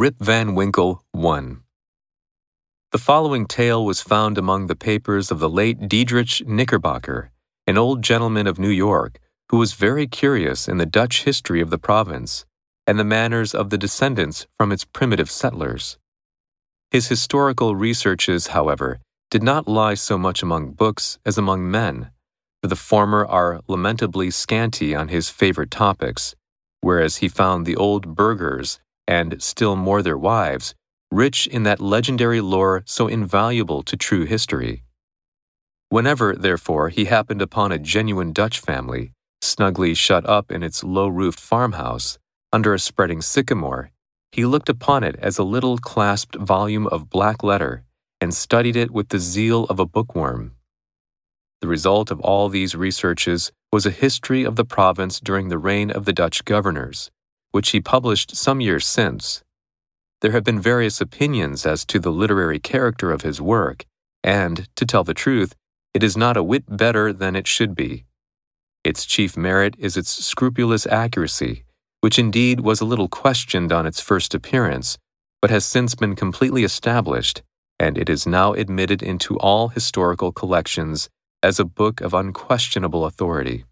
Rip Van Winkle 1. The following tale was found among the papers of the late Diedrich Knickerbocker, an old gentleman of New York who was very curious in the Dutch history of the province and the manners of the descendants from its primitive settlers. His historical researches, however, did not lie so much among books as among men, for the former are lamentably scanty on his favorite topics, whereas he found the old burghers, and still more their wives, rich in that legendary lore so invaluable to true history. Whenever, therefore, he happened upon a genuine Dutch family, snugly shut up in its low roofed farmhouse, under a spreading sycamore, he looked upon it as a little clasped volume of black letter and studied it with the zeal of a bookworm. The result of all these researches was a history of the province during the reign of the Dutch governors, which he published some years since. There have been various opinions as to the literary character of his work, and, to tell the truth, it is not a whit better than it should be. Its chief merit is its scrupulous accuracy, which indeed was a little questioned on its first appearance, but has since been completely established, and it is now admitted into all historical collections as a book of unquestionable authority.